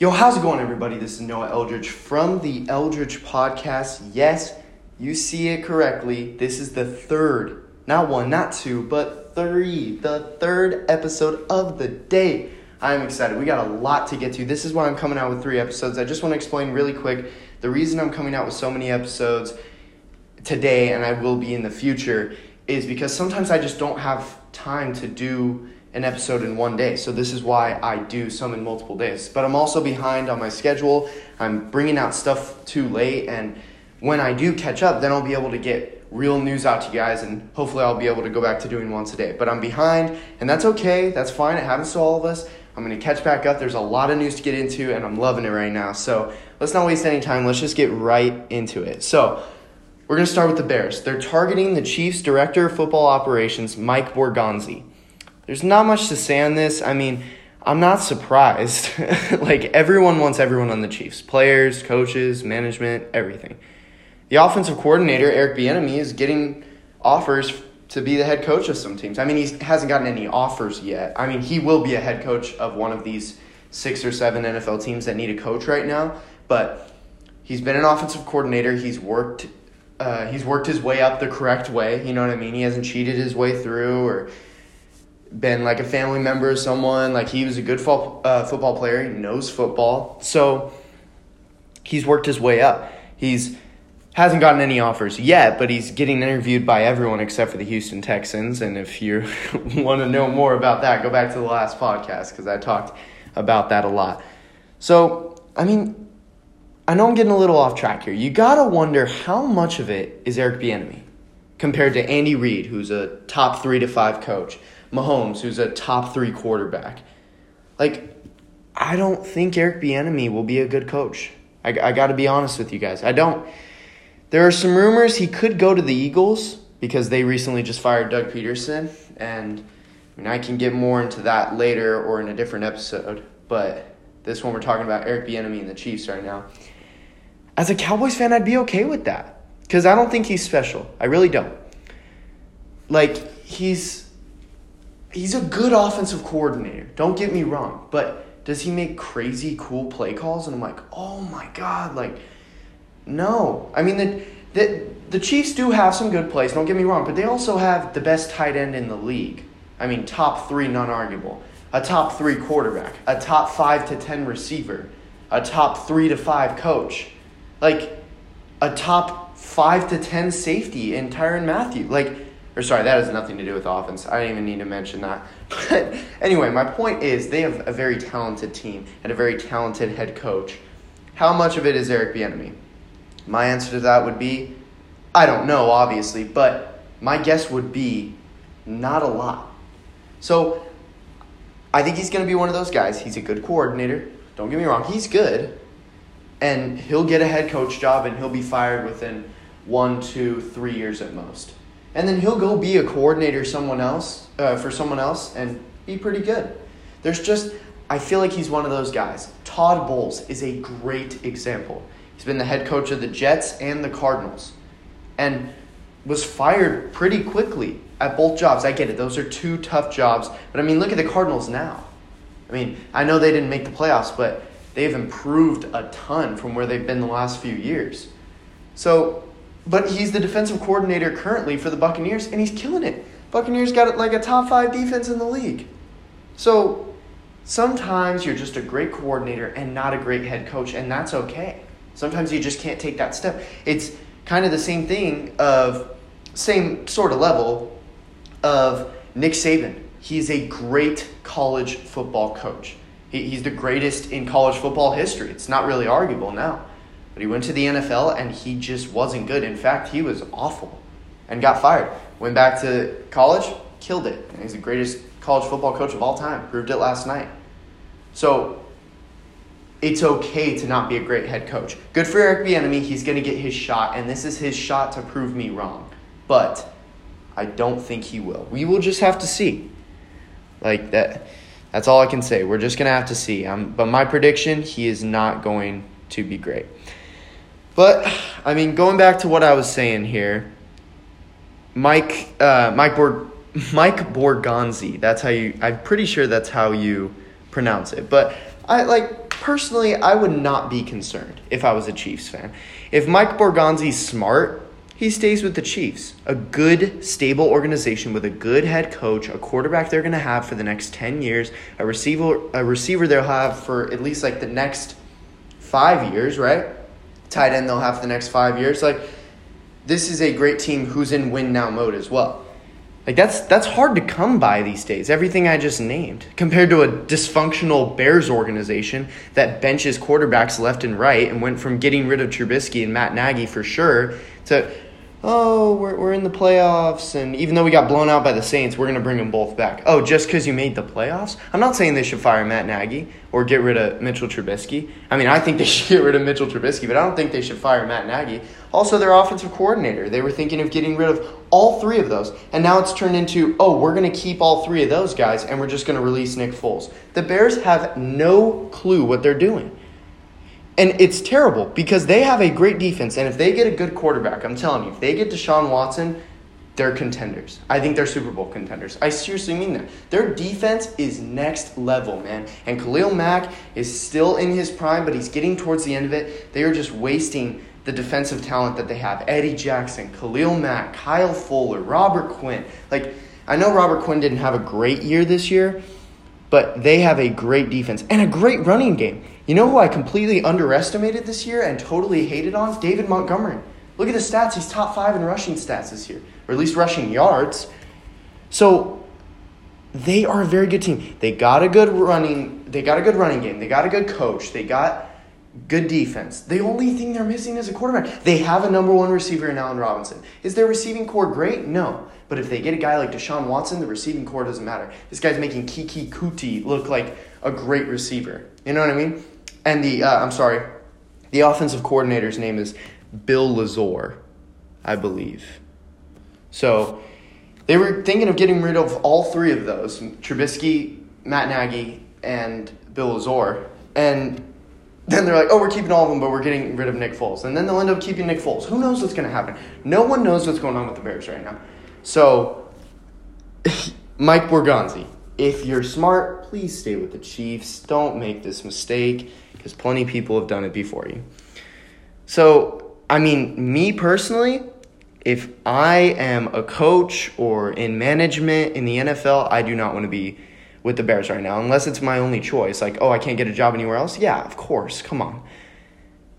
Yo, how's it going, everybody? This is Noah Eldredge from the Eldredge Podcast. Yes, you see it correctly. This is the third, not one, not two, but three, the third episode of the day. I'm excited. We got a lot to get to. This is why I'm coming out with three episodes. I just want to explain really quick the reason I'm coming out with so many episodes today and I will be in the future is because sometimes I just don't have time to do an episode in one day. So this is why I do some in multiple days. But I'm also behind on my schedule. I'm bringing out stuff too late and when I do catch up, then I'll be able to get real news out to you guys and hopefully I'll be able to go back to doing once a day. But I'm behind and that's okay. That's fine. It happens to all of us. I'm going to catch back up. There's a lot of news to get into and I'm loving it right now. So, let's not waste any time. Let's just get right into it. So, we're going to start with the Bears. They're targeting the Chiefs' director of football operations, Mike Borgonzi. There's not much to say on this. I mean, I'm not surprised. like, everyone wants everyone on the Chiefs players, coaches, management, everything. The offensive coordinator, Eric Bieniemy, is getting offers to be the head coach of some teams. I mean, he hasn't gotten any offers yet. I mean, he will be a head coach of one of these six or seven NFL teams that need a coach right now, but he's been an offensive coordinator. He's worked uh, he's worked his way up the correct way. You know what I mean? He hasn't cheated his way through or been like a family member of someone. Like he was a good fo- uh, football player. He knows football, so he's worked his way up. He's hasn't gotten any offers yet, but he's getting interviewed by everyone except for the Houston Texans. And if you want to know more about that, go back to the last podcast because I talked about that a lot. So, I mean, I know I'm getting a little off track here. You gotta wonder how much of it is Eric Bieniemy compared to Andy Reid, who's a top three to five coach, Mahomes, who's a top three quarterback. Like, I don't think Eric Bieniemy will be a good coach. I, I got to be honest with you guys. I don't. There are some rumors he could go to the Eagles because they recently just fired Doug Pederson, and I mean I can get more into that later or in a different episode. But this one we're talking about Eric Bieniemy and the Chiefs right now. As a Cowboys fan, I'd be okay with that because I don't think he's special. I really don't. Like he's he's a good offensive coordinator. Don't get me wrong, but does he make crazy cool play calls? And I'm like, oh my god, like no. I mean, the, the, the Chiefs do have some good plays, don't get me wrong, but they also have the best tight end in the league. I mean, top three, non arguable. A top three quarterback, a top five to ten receiver, a top three to five coach, like a top five to ten safety in Tyrann Mathieu, Like, or sorry, that has nothing to do with offense. I didn't even need to mention that. But anyway, my point is they have a very talented team and a very talented head coach. How much of it is Eric Bieniemy? My answer to that would be I don't know, obviously, but my guess would be not a lot. So I think he's going to be one of those guys. He's a good coordinator. Don't get me wrong, he's good. And he'll get a head coach job and he'll be fired within one, two, three years at most. And then he'll go be a coordinator someone else uh, for someone else and be pretty good. There's just I feel like he's one of those guys. Todd Bowles is a great example. He's been the head coach of the Jets and the Cardinals and was fired pretty quickly at both jobs. I get it, those are two tough jobs. But I mean, look at the Cardinals now. I mean, I know they didn't make the playoffs, but they've improved a ton from where they've been the last few years. So, but he's the defensive coordinator currently for the Buccaneers, and he's killing it. Buccaneers got like a top five defense in the league. So, sometimes you're just a great coordinator and not a great head coach, and that's okay. Sometimes you just can't take that step. It's kind of the same thing of same sort of level of Nick Saban. He's a great college football coach. He, he's the greatest in college football history. It's not really arguable now. But he went to the NFL and he just wasn't good. In fact, he was awful and got fired. Went back to college, killed it. And he's the greatest college football coach of all time. Proved it last night. So it's okay to not be a great head coach. Good for Eric Bieniemy. He's going to get his shot, and this is his shot to prove me wrong. But I don't think he will. We will just have to see. Like that. That's all I can say. We're just gonna have to see. Um, but my prediction, he is not going to be great. But I mean, going back to what I was saying here, Mike, uh, Mike Borg, Mike Borgonzi. That's how you. I'm pretty sure that's how you pronounce it. But I like personally, I would not be concerned if I was a Chiefs fan. If Mike Borgonzi's smart, he stays with the Chiefs. A good, stable organization with a good head coach, a quarterback they're going to have for the next 10 years, a receiver a receiver they'll have for at least like the next 5 years, right? Tight end they'll have for the next 5 years. Like this is a great team who's in win now mode as well. Like that's that's hard to come by these days. Everything I just named compared to a dysfunctional Bears organization that benches quarterbacks left and right and went from getting rid of Trubisky and Matt Nagy for sure to oh, we're, we're in the playoffs, and even though we got blown out by the Saints, we're going to bring them both back. Oh, just because you made the playoffs? I'm not saying they should fire Matt Nagy or get rid of Mitchell Trubisky. I mean, I think they should get rid of Mitchell Trubisky, but I don't think they should fire Matt Nagy. Also, their offensive coordinator, they were thinking of getting rid of all three of those, and now it's turned into, oh, we're going to keep all three of those guys, and we're just going to release Nick Foles. The Bears have no clue what they're doing. And it's terrible because they have a great defense. And if they get a good quarterback, I'm telling you, if they get Deshaun Watson, they're contenders. I think they're Super Bowl contenders. I seriously mean that. Their defense is next level, man. And Khalil Mack is still in his prime, but he's getting towards the end of it. They are just wasting the defensive talent that they have. Eddie Jackson, Khalil Mack, Kyle Fuller, Robert Quinn. Like, I know Robert Quinn didn't have a great year this year, but they have a great defense and a great running game. You know who I completely underestimated this year and totally hated on? David Montgomery. Look at the stats. He's top five in rushing stats this year, or at least rushing yards. So they are a very good team. They got a good running. They got a good running game. They got a good coach. They got good defense. The only thing they're missing is a quarterback. They have a number one receiver in Allen Robinson. Is their receiving core great? No. But if they get a guy like Deshaun Watson, the receiving core doesn't matter. This guy's making Keke Coutee look like a great receiver. You know what I mean? And the, uh, I'm sorry, the offensive coordinator's name is Bill Lazor, I believe. So they were thinking of getting rid of all three of those Trubisky, Matt Nagy, and Bill Lazor. And then they're like, oh, we're keeping all of them, but we're getting rid of Nick Foles. And then they'll end up keeping Nick Foles. Who knows what's going to happen? No one knows what's going on with the Bears right now. So, Mike Borgonzi, if you're smart, please stay with the Chiefs. Don't make this mistake because plenty of people have done it before you. So, I mean, me personally, if I am a coach or in management in the NFL, I do not want to be with the Bears right now, unless it's my only choice. Like, oh, I can't get a job anywhere else? Yeah, of course. Come on.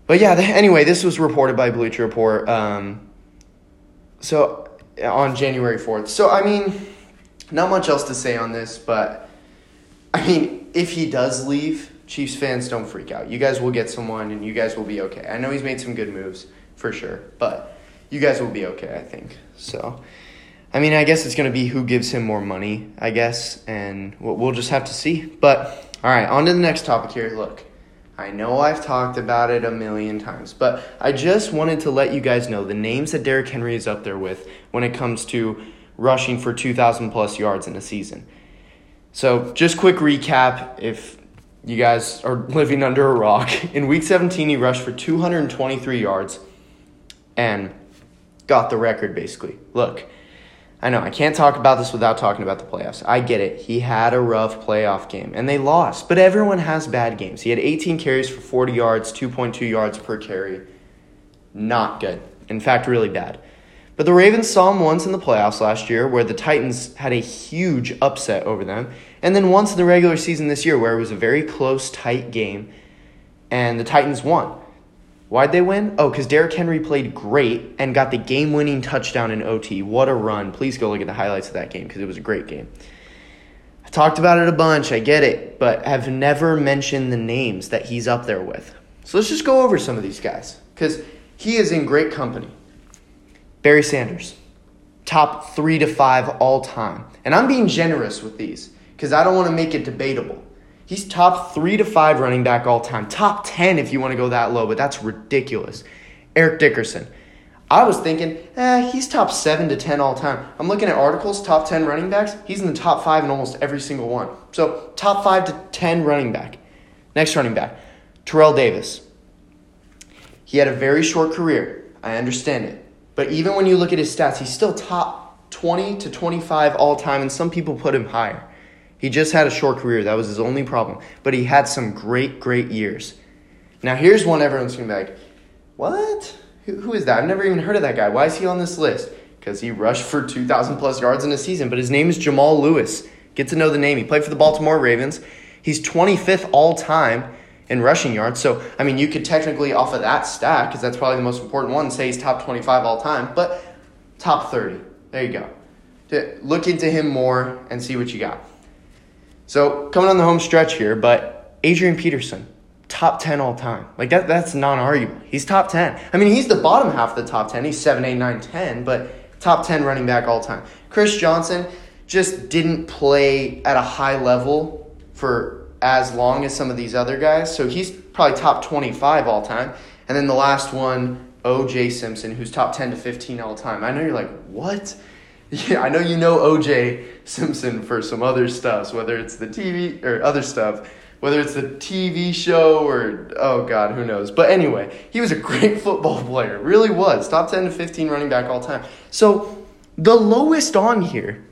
But yeah, the, anyway, this was reported by Bleacher Report. Um, so, on January 4th. So, I mean, not much else to say on this, but I mean, if he does leave, Chiefs fans don't freak out. You guys will get someone and you guys will be okay. I know he's made some good moves for sure, but you guys will be okay, I think. So, I mean, I guess it's going to be who gives him more money, I guess, and we'll just have to see. But, all right, on to the next topic here. Look, I know I've talked about it a million times, but I just wanted to let you guys know the names that Derrick Henry is up there with when it comes to rushing for 2,000 plus yards in a season. So, just quick recap if you guys are living under a rock. In week 17, he rushed for 223 yards and got the record basically. Look, I know I can't talk about this without talking about the playoffs. I get it. He had a rough playoff game and they lost, but everyone has bad games. He had 18 carries for 40 yards, 2.2 yards per carry. Not good. In fact, really bad. But the Ravens saw him once in the playoffs last year where the Titans had a huge upset over them. And then once in the regular season this year where it was a very close, tight game and the Titans won. Why'd they win? Oh, because Derrick Henry played great and got the game winning touchdown in OT. What a run. Please go look at the highlights of that game because it was a great game. I talked about it a bunch, I get it, but have never mentioned the names that he's up there with. So let's just go over some of these guys because he is in great company. Barry Sanders, top three to five all time. And I'm being generous with these because I don't want to make it debatable. He's top three to five running back all time. Top 10 if you want to go that low, but that's ridiculous. Eric Dickerson. I was thinking, eh, he's top seven to 10 all time. I'm looking at articles, top 10 running backs. He's in the top five in almost every single one. So, top five to 10 running back. Next running back, Terrell Davis. He had a very short career. I understand it. But even when you look at his stats, he's still top 20 to 25 all time, and some people put him higher. He just had a short career. That was his only problem. But he had some great, great years. Now, here's one everyone's going to be like, what? Who, who is that? I've never even heard of that guy. Why is he on this list? Because he rushed for 2,000 plus yards in a season. But his name is Jamal Lewis. Get to know the name. He played for the Baltimore Ravens. He's 25th all time in rushing yards. So, I mean, you could technically, off of that stat, because that's probably the most important one, say he's top 25 all time, but top 30. There you go. Look into him more and see what you got. So coming on the home stretch here, but Adrian Peterson, top 10 all time. Like that that's non-arguable. He's top 10. I mean, he's the bottom half of the top 10. He's 7, 8, 9, 10, but top 10 running back all time. Chris Johnson just didn't play at a high level for as long as some of these other guys. So he's probably top 25 all time. And then the last one, OJ Simpson, who's top 10 to 15 all time. I know you're like, what? Yeah, I know you know OJ Simpson for some other stuff, whether it's the TV or other stuff, whether it's the TV show or oh god, who knows. But anyway, he was a great football player, really was. Top 10 to 15 running back all time. So, the lowest on here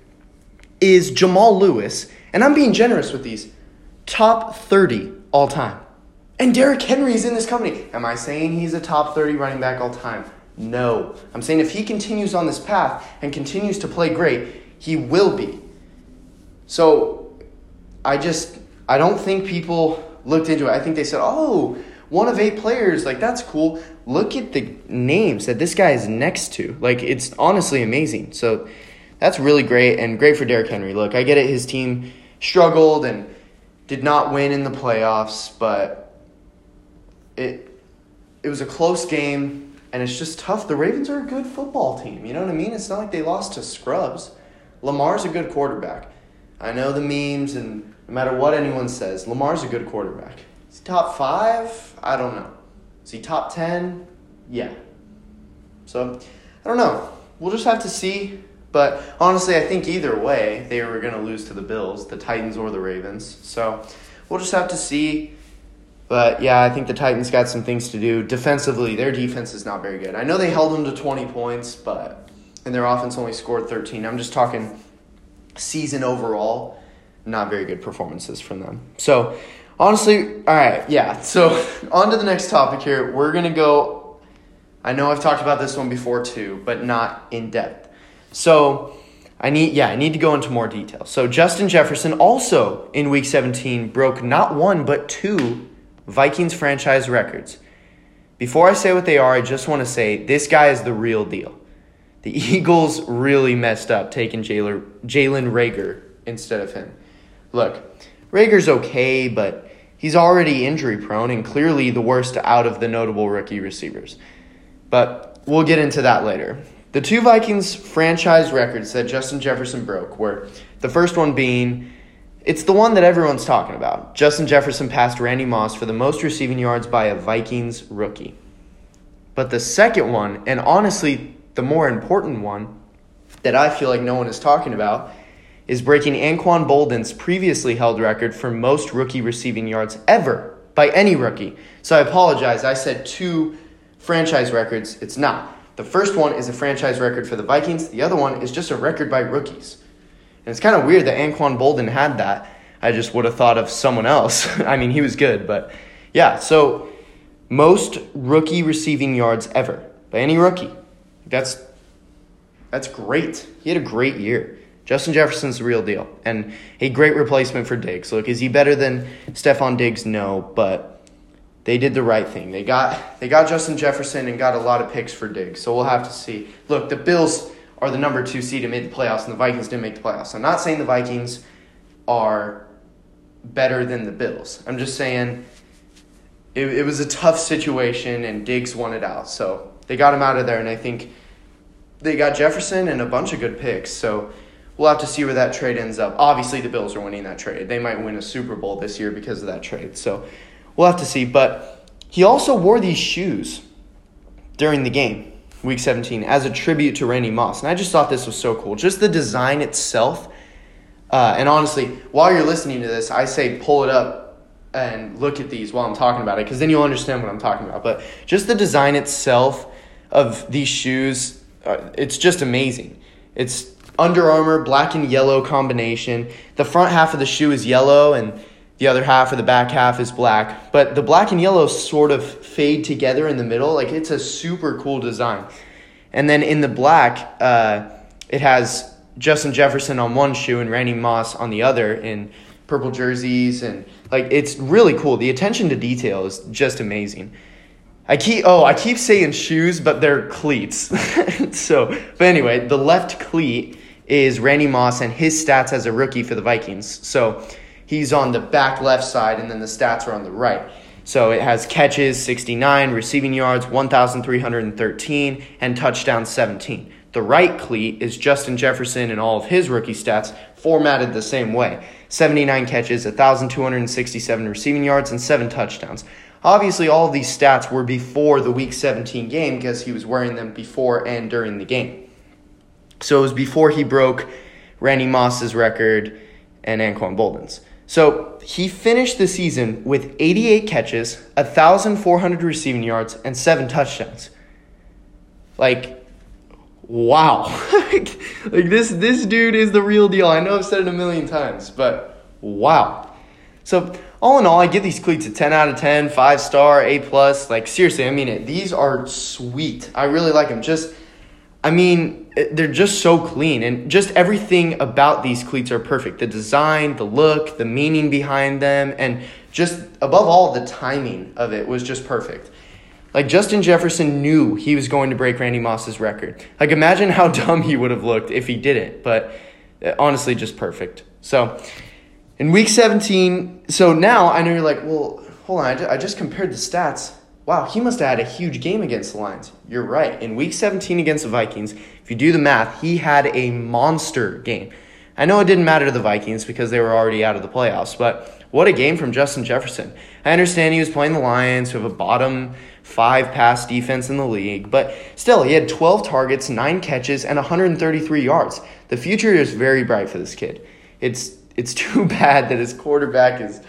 is Jamal Lewis, and I'm being generous with these. Top 30 all time. And Derrick Henry is in this company. Am I saying he's a top 30 running back all time? No. I'm saying if he continues on this path and continues to play great, he will be. So I just, I don't think people looked into it. I think they said, oh, one of eight players, like that's cool. Look at the names that this guy is next to. Like it's honestly amazing. So that's really great and great for Derrick Henry. Look, I get it. His team struggled and did not win in the playoffs, but it it was a close game and it's just tough. The Ravens are a good football team. You know what I mean? It's not like they lost to scrubs. Lamar's a good quarterback. I know the memes, and no matter what anyone says, Lamar's a good quarterback. Is he top five? I don't know. Is he top 10? Yeah. So, I don't know. We'll just have to see. But honestly, I think either way, they were going to lose to the Bills, the Titans, or the Ravens. So, we'll just have to see. But yeah, I think the Titans got some things to do. Defensively, their defense is not very good. I know they held them to 20 points, but and their offense only scored 13. I'm just talking season overall, not very good performances from them. So, honestly, all right, yeah. So, on to the next topic here. We're going to go I know I've talked about this one before too, but not in depth. So, I need yeah, I need to go into more detail. So, Justin Jefferson also in week 17 broke not one but two Vikings franchise records. Before I say what they are, I just want to say this guy is the real deal. The Eagles really messed up taking Jalen Reagor instead of him. Look, Reagor's okay, but he's already injury prone and clearly the worst out of the notable rookie receivers. But we'll get into that later. The two Vikings franchise records that Justin Jefferson broke were the first one being it's the one that everyone's talking about. Justin Jefferson passed Randy Moss for the most receiving yards by a Vikings rookie. But the second one, and honestly the more important one that I feel like no one is talking about, is breaking Anquan Boldin's previously held record for most rookie receiving yards ever by any rookie. So I apologize. I said two franchise records. It's not. The first one is a franchise record for the Vikings, the other one is just a record by rookies. And it's kind of weird that Anquan Boldin had that. I just would have thought of someone else. I mean, he was good, but yeah. So most rookie receiving yards ever by any rookie. That's that's great. He had a great year. Justin Jefferson's the real deal and a great replacement for Diggs. Look, is he better than Stefon Diggs? No, but they did the right thing. They got they got Justin Jefferson and got a lot of picks for Diggs. So we'll have to see. Look, the Bills are the number two seed and made the playoffs, and the Vikings didn't make the playoffs. I'm not saying the Vikings are better than the Bills. I'm just saying it, it was a tough situation, and Diggs won it out. So they got him out of there, and I think they got Jefferson and a bunch of good picks. So we'll have to see where that trade ends up. Obviously, the Bills are winning that trade. They might win a Super Bowl this year because of that trade. So we'll have to see. But he also wore these shoes during the game week 17 as a tribute to Randy Moss. And I just thought this was so cool. Just the design itself. Uh, and honestly, while you're listening to this, I say pull it up and look at these while I'm talking about it because then you'll understand what I'm talking about. But just the design itself of these shoes, uh, it's just amazing. It's Under Armour black and yellow combination. The front half of the shoe is yellow and the other half or the back half is black. But the black and yellow sort of fade together in the middle. Like it's a super cool design. And then in the black, uh, it has Justin Jefferson on one shoe and Randy Moss on the other in purple jerseys and like it's really cool. The attention to detail is just amazing. I keep oh I keep saying shoes, but they're cleats. so, but anyway, the left cleat is Randy Moss and his stats as a rookie for the Vikings. So he's on the back left side, and then the stats are on the right. So it has catches 69, receiving yards 1,313, and touchdowns 17. The right cleat is Justin Jefferson and all of his rookie stats formatted the same way 79 catches, 1,267 receiving yards, and 7 touchdowns. Obviously, all of these stats were before the Week 17 game because he was wearing them before and during the game. So it was before he broke Randy Moss's record and Anquan Boldin's. So he finished the season with 88 catches, 1,400 receiving yards, and seven touchdowns. Like, wow. like, this, this dude is the real deal. I know I've said it a million times, but wow. So all in all, I give these cleats a 10 out of 10, 5 star, A plus. Like seriously, I mean it. These are sweet. I really like them. Just I mean, they're just so clean and just everything about these cleats are perfect. The design, the look, the meaning behind them, and just above all, the timing of it was just perfect. Like Justin Jefferson knew he was going to break Randy Moss's record. Like imagine how dumb he would have looked if he didn't, but uh, honestly, just perfect. So in week 17, so now I know you're like, well, hold on, I just compared the stats wow, he must have had a huge game against the Lions. You're right. In week 17 against the Vikings, if you do the math, he had a monster game. I know it didn't matter to the Vikings because they were already out of the playoffs, but what a game from Justin Jefferson. I understand he was playing the Lions, who have a bottom five pass defense in the league, but still, he had 12 targets, nine catches, and 133 yards. The future is very bright for this kid. It's it's too bad that his quarterback is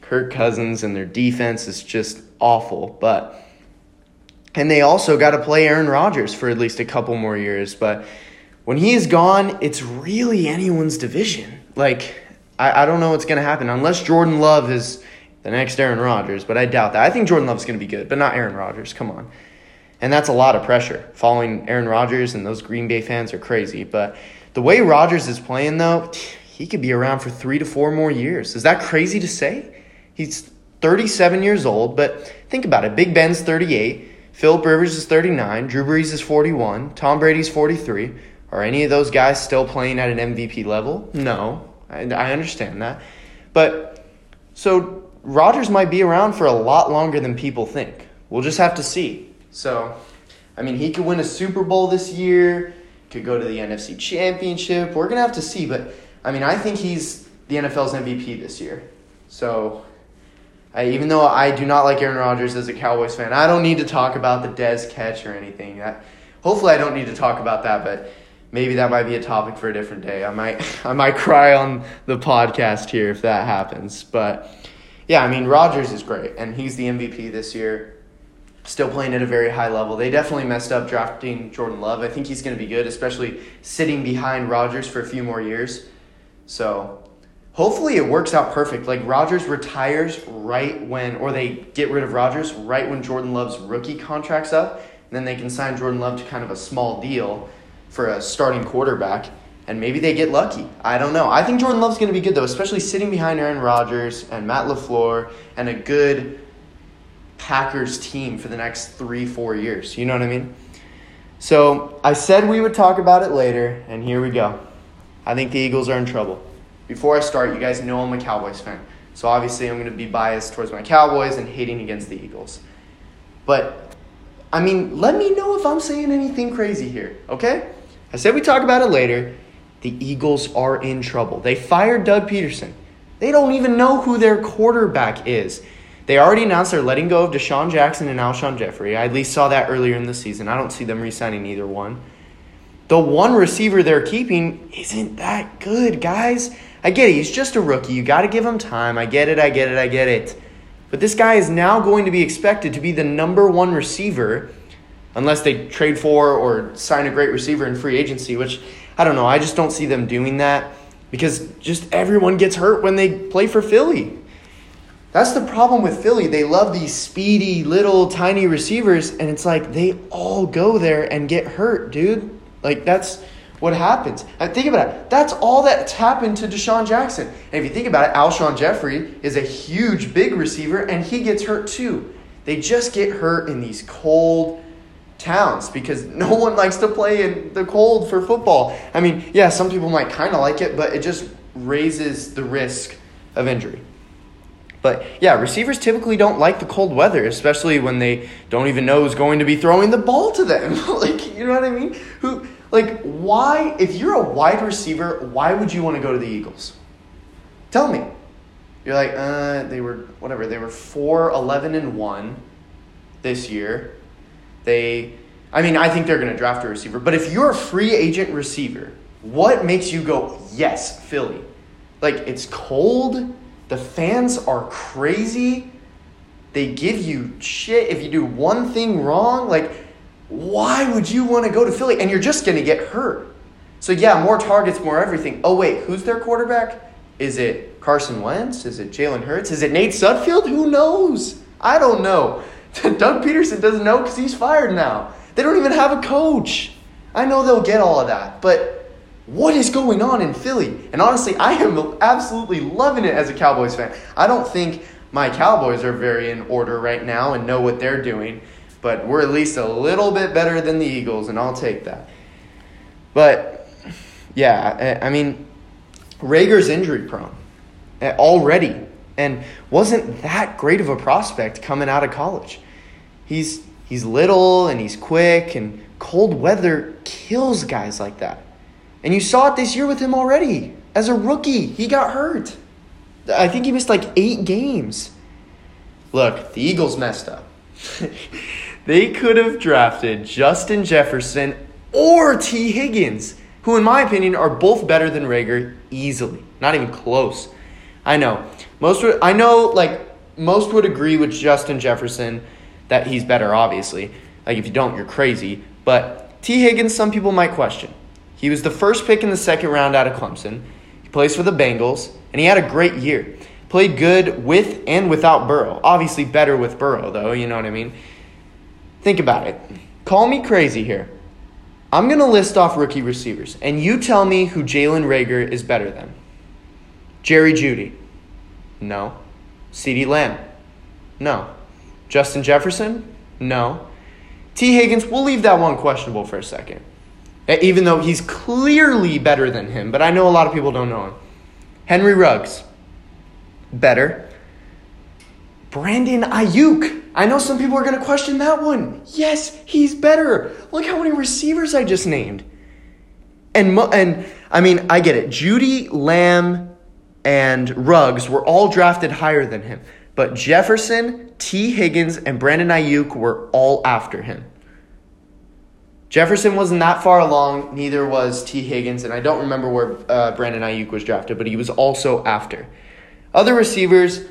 Kirk Cousins and their defense is just awful. But and they also got to play Aaron Rodgers for at least a couple more years. But when he is gone, it's really anyone's division. Like I, I don't know what's gonna happen unless Jordan Love is the next Aaron Rodgers, but I doubt that. I think Jordan Love's gonna be good, but not Aaron Rodgers. Come on. And that's a lot of pressure. Following Aaron Rodgers and those Green Bay fans are crazy. But the way Rodgers is playing though, he could be around for three to four more years. Is that crazy to say? He's 37 years old, but think about it. Big Ben's 38, Philip Rivers is 39, Drew Brees is 41, Tom Brady's 43. Are any of those guys still playing at an MVP level? No, I, I understand that. But so Rodgers might be around for a lot longer than people think. We'll just have to see. So, I mean, he could win a Super Bowl this year, could go to the NFC Championship. We're going to have to see. But, I mean, I think he's the NFL's MVP this year. So I, even though I do not like Aaron Rodgers as a Cowboys fan, I don't need to talk about the Dez catch or anything. That, hopefully, I don't need to talk about that, but maybe that might be a topic for a different day. I might I might cry on the podcast here if that happens. But yeah, I mean Rodgers is great, and he's the MVP this year. Still playing at a very high level. They definitely messed up drafting Jordan Love. I think he's going to be good, especially sitting behind Rodgers for a few more years. So hopefully it works out perfect. Like Rodgers retires right when, or they get rid of Rodgers right when Jordan Love's rookie contract's up. And then they can sign Jordan Love to kind of a small deal for a starting quarterback. And maybe they get lucky. I don't know. I think Jordan Love's going to be good, though, especially sitting behind Aaron Rodgers and Matt LaFleur and a good Packers team for the next three, four years. You know what I mean? So I said we would talk about it later, and here we go. I think the Eagles are in trouble before I start, you guys know I'm a Cowboys fan. So obviously, I'm going to be biased towards my Cowboys and hating against the Eagles. But, I mean, let me know if I'm saying anything crazy here, okay? I said we talk about it later. The Eagles are in trouble. They fired Doug Pederson. They don't even know who their quarterback is. They already announced they're letting go of DeSean Jackson and Alshon Jeffery. I at least saw that earlier in the season. I don't see them re signing either one. The one receiver they're keeping isn't that good, guys. I get it. He's just a rookie. You got to give him time. I get it. I get it. I get it. But this guy is now going to be expected to be the number one receiver unless they trade for or sign a great receiver in free agency, which I don't know. I just don't see them doing that because just everyone gets hurt when they play for Philly. That's the problem with Philly. They love these speedy, little, tiny receivers, and it's like they all go there and get hurt, dude. Like, that's what happens. And think about it. That's all that's happened to DeSean Jackson. And if you think about it, Alshon Jeffery is a huge, big receiver, and he gets hurt too. They just get hurt in these cold towns because no one likes to play in the cold for football. I mean, yeah, some people might kind of like it, but it just raises the risk of injury. But yeah, receivers typically don't like the cold weather, especially when they don't even know who's going to be throwing the ball to them. like, you know what I mean? Who like why if you're a wide receiver, why would you want to go to the Eagles? Tell me. You're like, uh, they were whatever, they were 4 11 and 1 this year. They I mean, I think they're going to draft a receiver, but if you're a free agent receiver, what makes you go, "Yes, Philly." Like it's cold, the fans are crazy. They give you shit if you do one thing wrong. Like, why would you want to go to Philly? And you're just going to get hurt. So, yeah, more targets, more everything. Oh, wait, who's their quarterback? Is it Carson Wentz? Is it Jalen Hurts? Is it Nate Sudfeld? Who knows? I don't know. Doug Pederson doesn't know because he's fired now. They don't even have a coach. I know they'll get all of that, but what is going on in Philly? And honestly, I am absolutely loving it as a Cowboys fan. I don't think my Cowboys are very in order right now and know what they're doing, but we're at least a little bit better than the Eagles, and I'll take that. But yeah, I mean, Reagor's injury prone eh, already and wasn't that great of a prospect coming out of college. He's he's little and he's quick and cold weather kills guys like that. And you saw it this year with him already. As a rookie, he got hurt. I think he missed like eight games. Look, the Eagles messed up. they could have drafted Justin Jefferson or Tee Higgins, who, in my opinion, are both better than Reagor easily. Not even close. I know. Most would, I know like most would agree with Justin Jefferson that he's better, obviously. Like if you don't, you're crazy. But Tee Higgins, some people might question. He was the first pick in the second round out of Clemson. He plays for the Bengals, and he had a great year. Played good with and without Burrow. Obviously, better with Burrow, though, you know what I mean? Think about it. Call me crazy here. I'm going to list off rookie receivers, and you tell me who Jalen Reagor is better than. Jerry Jeudy? No. CeeDee Lamb? No. Justin Jefferson? No. Tee Higgins, we'll leave that one questionable for a second even though he's clearly better than him, but I know a lot of people don't know him. Henry Ruggs, better. Brandon Aiyuk. I know some people are going to question that one. Yes, he's better. Look how many receivers I just named. And and I mean, I get it. Jeudy, Lamb, and Ruggs were all drafted higher than him. But Jefferson, Tee Higgins, and Brandon Aiyuk were all after him. Jefferson wasn't that far along, neither was Tee Higgins, and I don't remember where uh, Brandon Aiyuk was drafted, but he was also after. Other receivers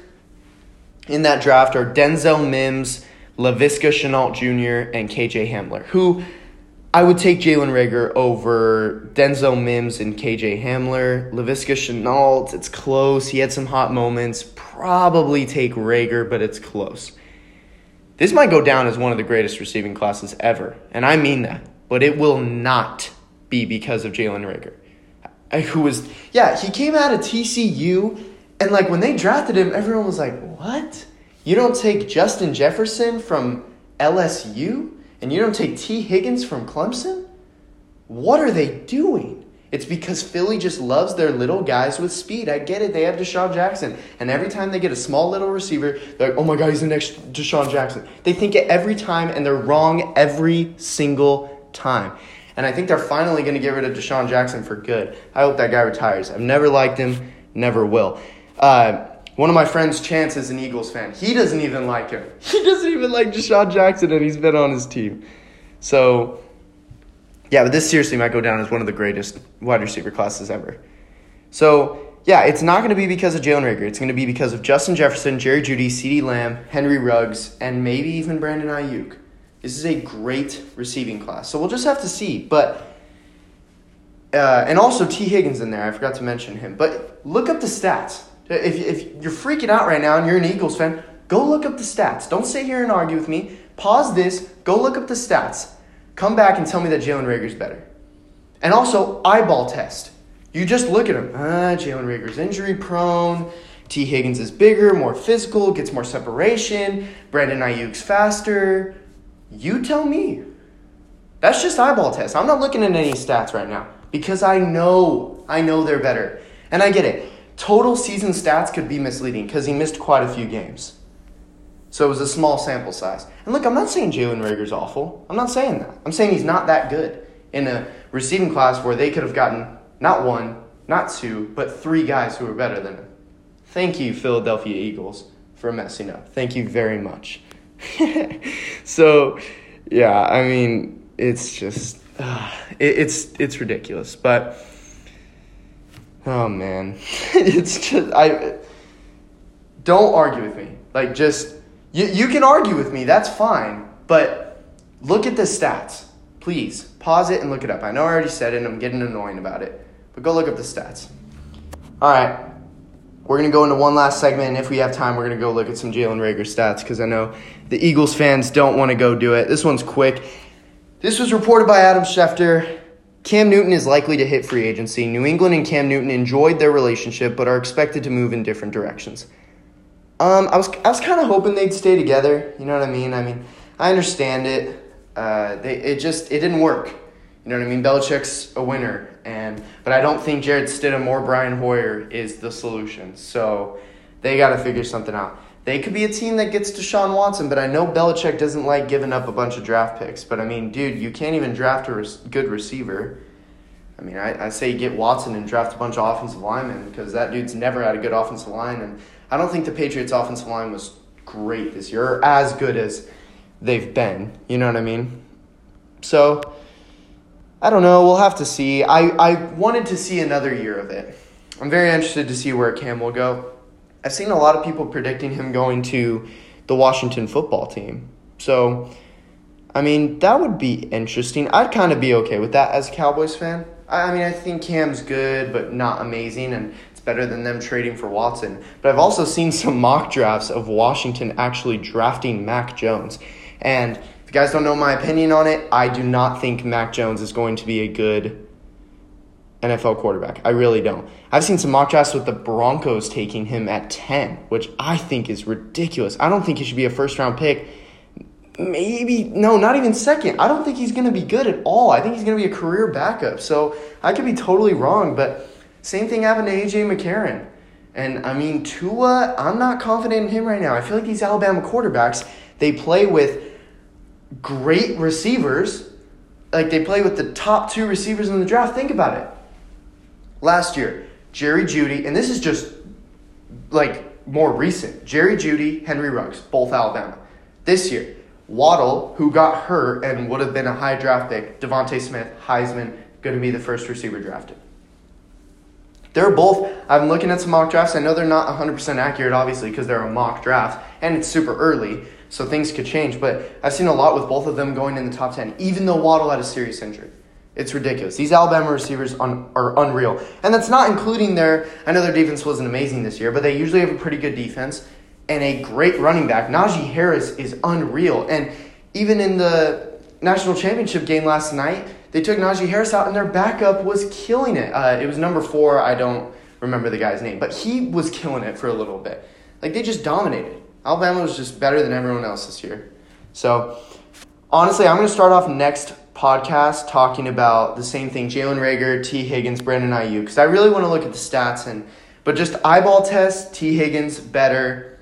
in that draft are Denzel Mims, Laviska Shenault Jr., and KJ Hamler, who I would take Jalen Reagor over Denzel Mims and KJ Hamler. Laviska Shenault, it's close. He had some hot moments. Probably take Reagor, but it's close. This might go down as one of the greatest receiving classes ever, and I mean that but it will not be because of Jalen Reagor, who was yeah he came out of TCU and like when they drafted him, everyone was like, "What? You don't take Justin Jefferson from LSU, and you don't take Tee Higgins from Clemson? What are they doing?" It's because Philly just loves their little guys with speed. I get it. They have DeSean Jackson. And every time they get a small little receiver, they're like, oh my God, he's the next DeSean Jackson. They think it every time, and they're wrong every single time. And I think they're finally going to get rid of DeSean Jackson for good. I hope that guy retires. I've never liked him, never will. Uh, one of my friends, Chance, is an Eagles fan. He doesn't even like him. He doesn't even like DeSean Jackson, and he's been on his team. So, yeah, but this seriously might go down as one of the greatest wide receiver classes ever. So, yeah, it's not going to be because of Jalen Reagor. It's going to be because of Justin Jefferson, Jerry Jeudy, CeeDee Lamb, Henry Ruggs, and maybe even Brandon Aiyuk. This is a great receiving class. So we'll just have to see. But uh, and also Tee Higgins in there. I forgot to mention him. But look up the stats. If, if you're freaking out right now and you're an Eagles fan, go look up the stats. Don't sit here and argue with me. Pause this. Go look up the stats. Come back and tell me that Jalen Reagor's better. And also, eyeball test. You just look at him. Ah, Jalen Reagor's injury prone. Tee Higgins is bigger, more physical, gets more separation. Brandon Aiyuk's faster. You tell me. That's just eyeball test. I'm not looking at any stats right now because I know, I know they're better. And I get it. Total season stats could be misleading because he missed quite a few games. So it was a small sample size. And look, I'm not saying Jalen Reagor's awful. I'm not saying that. I'm saying he's not that good in a receiving class where they could have gotten not one, not two, but three guys who were better than him. Thank you, Philadelphia Eagles, for messing up. Thank you very much. so, yeah, I mean, it's just uh, it, it's it's ridiculous, but oh man, it's just I don't argue with me. Like just you you can argue with me, that's fine, but look at the stats. Please pause it and look it up. I know I already said it and I'm getting annoying about it, but go look up the stats. All right. We're going to go into one last segment, and if we have time, we're going to go look at some Jalen Reagor stats because I know the Eagles fans don't want to go do it. This one's quick. This was reported by Adam Schefter. Cam Newton is likely to hit free agency. New England and Cam Newton enjoyed their relationship, but are expected to move in different directions. Um, I was I was kind of hoping they'd stay together. You know what I mean? I mean, I understand it. Uh, they it just it didn't work. You know what I mean? Belichick's a winner, and but I don't think Jarrett Stidham or Brian Hoyer is the solution. So they got to figure something out. They could be a team that gets Deshaun Watson, but I know Belichick doesn't like giving up a bunch of draft picks. But I mean, dude, you can't even draft a res- good receiver. I mean, I, I say get Watson and draft a bunch of offensive linemen because that dude's never had a good offensive line. And I don't think the Patriots' offensive line was great this year, or as good as they've been. You know what I mean? So, I don't know. We'll have to see. I, I wanted to see another year of it. I'm very interested to see where Cam will go. I've seen a lot of people predicting him going to the Washington football team. So, I mean, that would be interesting. I'd kind of be okay with that as a Cowboys fan. I mean, I think Cam's good, but not amazing, and it's better than them trading for Watson. But I've also seen some mock drafts of Washington actually drafting Mac Jones. And if you guys don't know my opinion on it, I do not think Mac Jones is going to be a good NFL quarterback. I really don't. I've seen some mock drafts with the Broncos taking him at 10, which I think is ridiculous. I don't think he should be a first round pick. Maybe, no, not even second. I don't think he's going to be good at all. I think he's going to be a career backup. So I could be totally wrong, but same thing happened to A.J. McCarron. And I mean, Tua, I'm not confident in him right now. I feel like these Alabama quarterbacks, they play with great receivers. Like they play with the top two receivers in the draft. Think about it last year, Jerry Jeudy, and this is just like more recent. Jerry Jeudy, Henry Ruggs, both Alabama. This year, Waddle, who got hurt and would have been a high draft pick, DeVonta Smith, Heisman, going to be the first receiver drafted. They're both, I'm looking at some mock drafts. I know they're not 100% accurate, obviously, because they're a mock draft and it's super early, so things could change. But I've seen a lot with both of them going in the top 10, even though Waddle had a serious injury. It's ridiculous. These Alabama receivers are unreal. And that's not including their, I know their defense wasn't amazing this year, but they usually have a pretty good defense and a great running back. Najee Harris is unreal. And even in the national championship game last night, they took Najee Harris out and their backup was killing it. Uh, it was number four. I don't remember the guy's name, but he was killing it for a little bit. Like they just dominated. Alabama was just better than everyone else this year. So honestly, I'm going to start off next podcast talking about the same thing Jalen Reagor, Tee Higgins, Brandon Aiyuk, because I really want to look at the stats and but just eyeball test, Tee Higgins better,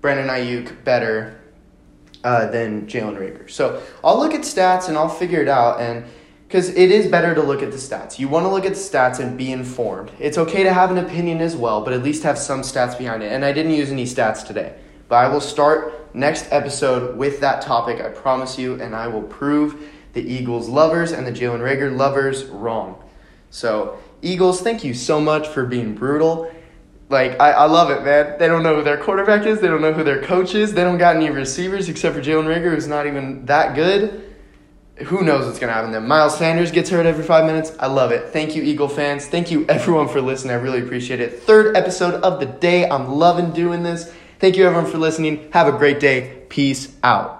Brandon Aiyuk better uh, than Jalen Reagor. So I'll look at stats and I'll figure it out and because it is better to look at the stats. You want to look at the stats and be informed. It's okay to have an opinion as well, but at least have some stats behind it. And I didn't use any stats today, but I will start next episode with that topic. I promise you, and I will prove the Eagles lovers and the Jalen Reagor lovers wrong. So, Eagles, thank you so much for being brutal. Like, I, I love it, man. They don't know who their quarterback is. They don't know who their coach is. They don't got any receivers except for Jalen Reagor, who's not even that good. Who knows what's going to happen then? Miles Sanders gets hurt every five minutes. I love it. Thank you, Eagle fans. Thank you, everyone, for listening. I really appreciate it. Third episode of the day. I'm loving doing this. Thank you, everyone, for listening. Have a great day. Peace out.